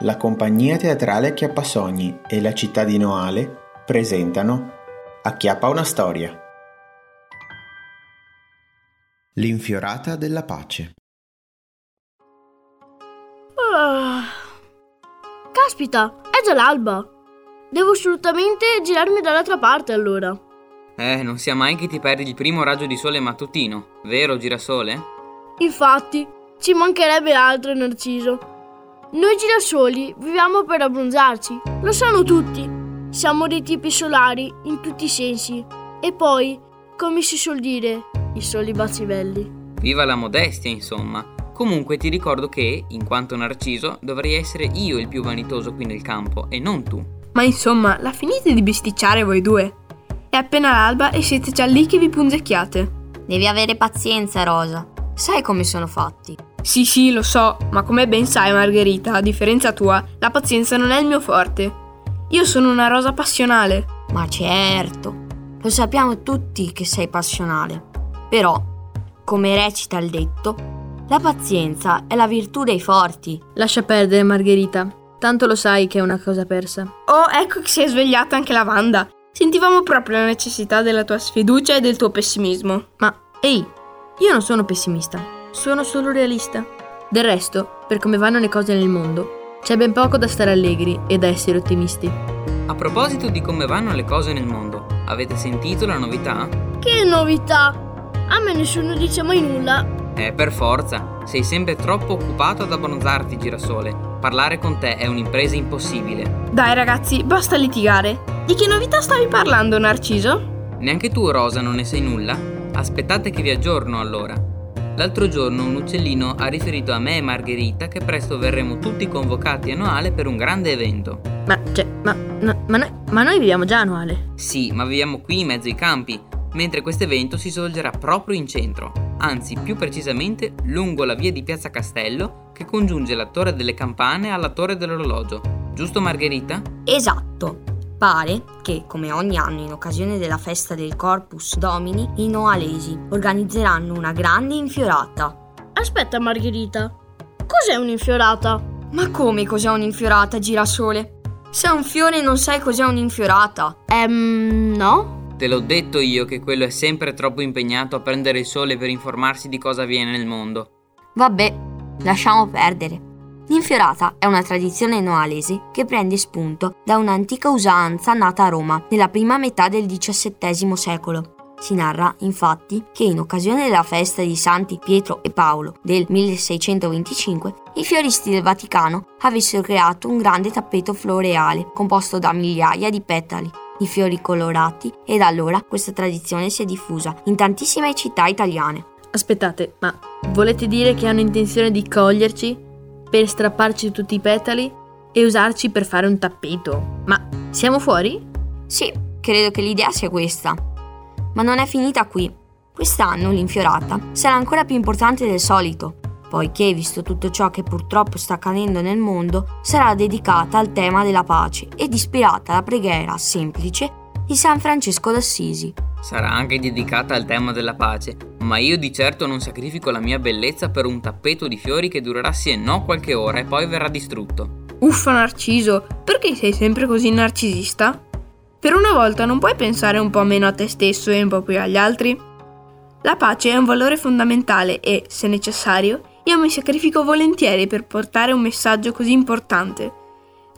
la compagnia teatrale Acchiappasogni e la città di Noale presentano Acchiappa una storia. L'infiorata della pace. Ah. Caspita, è già l'alba. Devo assolutamente girarmi dall'altra parte allora. Eh, non sia mai che ti perdi il primo raggio di sole mattutino, vero girasole? Infatti, ci mancherebbe altro, Narciso. Noi girasoli viviamo per abbronzarci, lo sanno tutti. Siamo dei tipi solari in tutti i sensi. E poi, come si suol dire, i soli baci belli. Viva la modestia, insomma. Comunque ti ricordo che, in quanto Narciso, dovrei essere io il più vanitoso qui nel campo e non tu. Ma insomma, la finite di bisticciare voi due? È appena l'alba e siete già lì che vi punzecchiate. Devi avere pazienza, Rosa. Sai come sono fatti. Sì, sì, lo so, ma come ben sai, Margherita, a differenza tua, la pazienza non è il mio forte. Io sono una rosa passionale. Ma certo, lo sappiamo tutti che sei passionale. Però, come recita il detto, la pazienza è la virtù dei forti. Lascia perdere, Margherita. Tanto lo sai che è una cosa persa. Oh, ecco che si è svegliata anche la Wanda. Sentivamo proprio la necessità della tua sfiducia e del tuo pessimismo. Ma, ehi, io non sono pessimista, sono solo realista. Del resto, per come vanno le cose nel mondo, c'è ben poco da stare allegri e da essere ottimisti. A proposito di come vanno le cose nel mondo, avete sentito la novità? Che novità! A me nessuno dice mai nulla. Eh, per forza, sei sempre troppo occupato ad abbronzarti, girasole. Parlare con te è un'impresa impossibile. Dai ragazzi, basta litigare. Di che novità stavi parlando, Narciso? Neanche tu, Rosa, non ne sai nulla? Aspettate che vi aggiorno allora. L'altro giorno un uccellino ha riferito a me e Margherita che presto verremo tutti convocati a Noale per un grande evento. Ma, cioè, ma, no, ma, noi, ma noi viviamo già a Noale. Sì, ma viviamo qui in mezzo ai campi, mentre questo evento si svolgerà proprio in centro, anzi più precisamente lungo la via di Piazza Castello che congiunge la Torre delle Campane alla Torre dell'Orologio. Giusto Margherita? Esatto. Pare che, come ogni anno in occasione della festa del Corpus Domini, i noalesi organizzeranno una grande infiorata. Aspetta, Margherita. Cos'è un'infiorata? Ma come cos'è un'infiorata, girasole? Se è un fiore non sai cos'è un'infiorata. Ehm, no? Te l'ho detto io che quello è sempre troppo impegnato a prendere il sole per informarsi di cosa avviene nel mondo. Vabbè, lasciamo perdere. L'infiorata è una tradizione noalese che prende spunto da un'antica usanza nata a Roma nella prima metà del XVII secolo. Si narra, infatti, che in occasione della festa di Santi Pietro e Paolo del 1625, i fioristi del Vaticano avessero creato un grande tappeto floreale composto da migliaia di petali di fiori colorati e da allora questa tradizione si è diffusa in tantissime città italiane. Aspettate, ma volete dire che hanno intenzione di coglierci per strapparci tutti i petali e usarci per fare un tappeto? Ma siamo fuori? Sì, credo che l'idea sia questa. Ma non è finita qui. Quest'anno l'infiorata sarà ancora più importante del solito, poiché, visto tutto ciò che purtroppo sta accadendo nel mondo, sarà dedicata al tema della pace ed ispirata alla preghiera semplice di San Francesco d'Assisi. Sarà anche dedicata al tema della pace, ma io di certo non sacrifico la mia bellezza per un tappeto di fiori che durerà sì e no qualche ora e poi verrà distrutto. Uffa Narciso, perché sei sempre così narcisista? Per una volta non puoi pensare un po' meno a te stesso e un po' più agli altri? La pace è un valore fondamentale e, se necessario, io mi sacrifico volentieri per portare un messaggio così importante.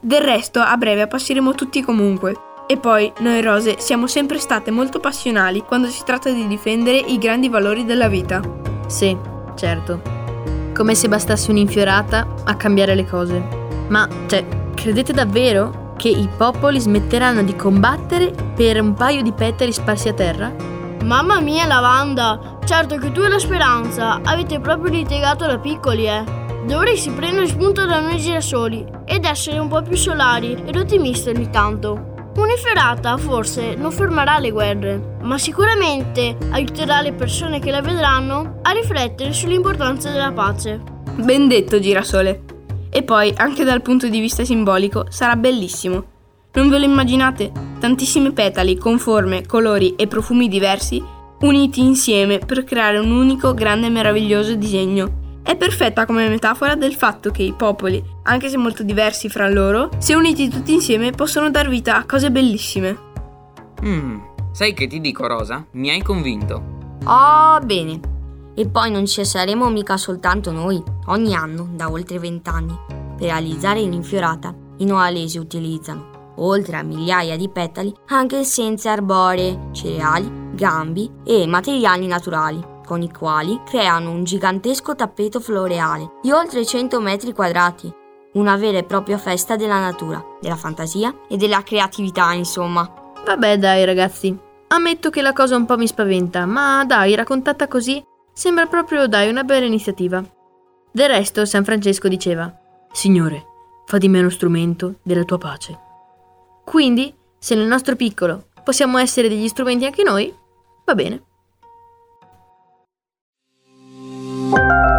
Del resto, a breve appasseremo tutti comunque. E poi, noi rose siamo sempre state molto passionali quando si tratta di difendere i grandi valori della vita. Sì, certo. Come se bastasse un'infiorata a cambiare le cose. Ma, cioè, credete davvero che i popoli smetteranno di combattere per un paio di petali sparsi a terra? Mamma mia, Lavanda! Certo che tu e la Speranza avete proprio litigato da piccoli, eh. Dovresti prendere spunto da noi girasoli ed essere un po' più solari ed ottimisti ogni tanto. Un'inferata forse non fermerà le guerre, ma sicuramente aiuterà le persone che la vedranno a riflettere sull'importanza della pace. Ben detto, girasole. E poi, anche dal punto di vista simbolico, sarà bellissimo. Non ve lo immaginate? Tantissimi petali con forme, colori e profumi diversi uniti insieme per creare un unico grande e meraviglioso disegno. È perfetta come metafora del fatto che i popoli, anche se molto diversi fra loro, se uniti tutti insieme possono dar vita a cose bellissime. Mmm, sai che ti dico Rosa? Mi hai convinto. Oh, bene. E poi non ci saremo mica soltanto noi. Ogni anno, da oltre vent'anni, per realizzare l'infiorata, i noalesi utilizzano, oltre a migliaia di petali, anche essenze arboree, cereali, gambi e materiali naturali con i quali creano un gigantesco tappeto floreale di oltre 100 metri quadrati. Una vera e propria festa della natura, della fantasia e della creatività, insomma. Vabbè dai ragazzi, ammetto che la cosa un po' mi spaventa, ma dai, raccontata così, sembra proprio dai una bella iniziativa. Del resto San Francesco diceva, Signore, fa di me uno strumento della tua pace. Quindi, se nel nostro piccolo possiamo essere degli strumenti anche noi, va bene. Bye.